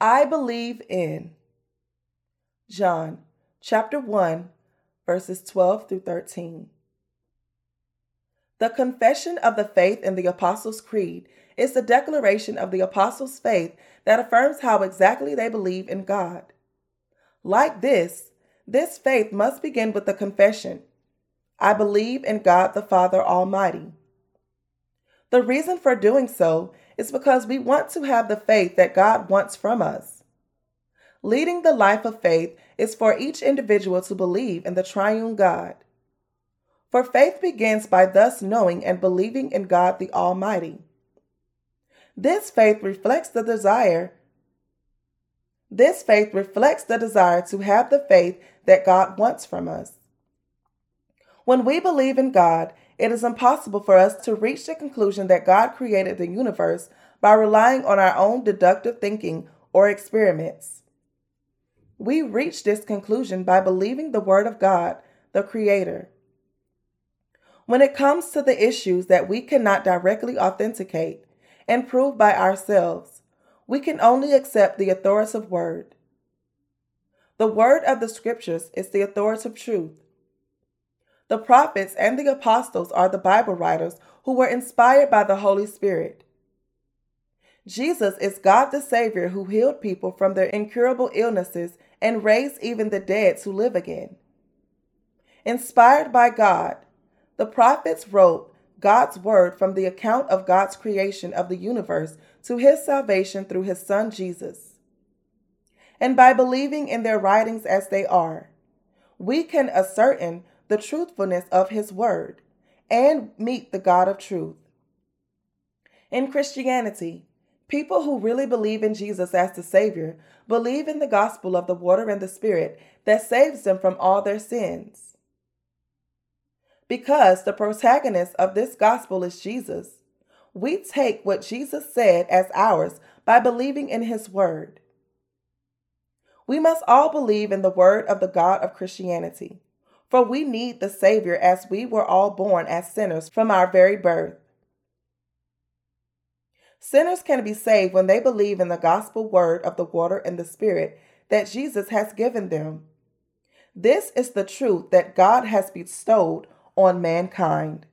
I believe in John chapter 1, verses 12 through 13. The confession of the faith in the Apostles' Creed is the declaration of the Apostles' faith that affirms how exactly they believe in God. Like this, this faith must begin with the confession I believe in God the Father Almighty. The reason for doing so is because we want to have the faith that God wants from us. Leading the life of faith is for each individual to believe in the triune God. For faith begins by thus knowing and believing in God the Almighty. This faith reflects the desire this faith reflects the desire to have the faith that God wants from us. When we believe in God, it is impossible for us to reach the conclusion that God created the universe by relying on our own deductive thinking or experiments. We reach this conclusion by believing the Word of God, the Creator. When it comes to the issues that we cannot directly authenticate and prove by ourselves, we can only accept the authoritative Word. The Word of the Scriptures is the authoritative truth. The prophets and the apostles are the Bible writers who were inspired by the Holy Spirit. Jesus is God the Savior who healed people from their incurable illnesses and raised even the dead to live again. Inspired by God, the prophets wrote God's word from the account of God's creation of the universe to his salvation through his Son Jesus. And by believing in their writings as they are, we can ascertain the truthfulness of His Word and meet the God of truth. In Christianity, people who really believe in Jesus as the Savior believe in the gospel of the water and the Spirit that saves them from all their sins. Because the protagonist of this gospel is Jesus, we take what Jesus said as ours by believing in His Word. We must all believe in the Word of the God of Christianity. For we need the Savior as we were all born as sinners from our very birth. Sinners can be saved when they believe in the gospel word of the water and the Spirit that Jesus has given them. This is the truth that God has bestowed on mankind.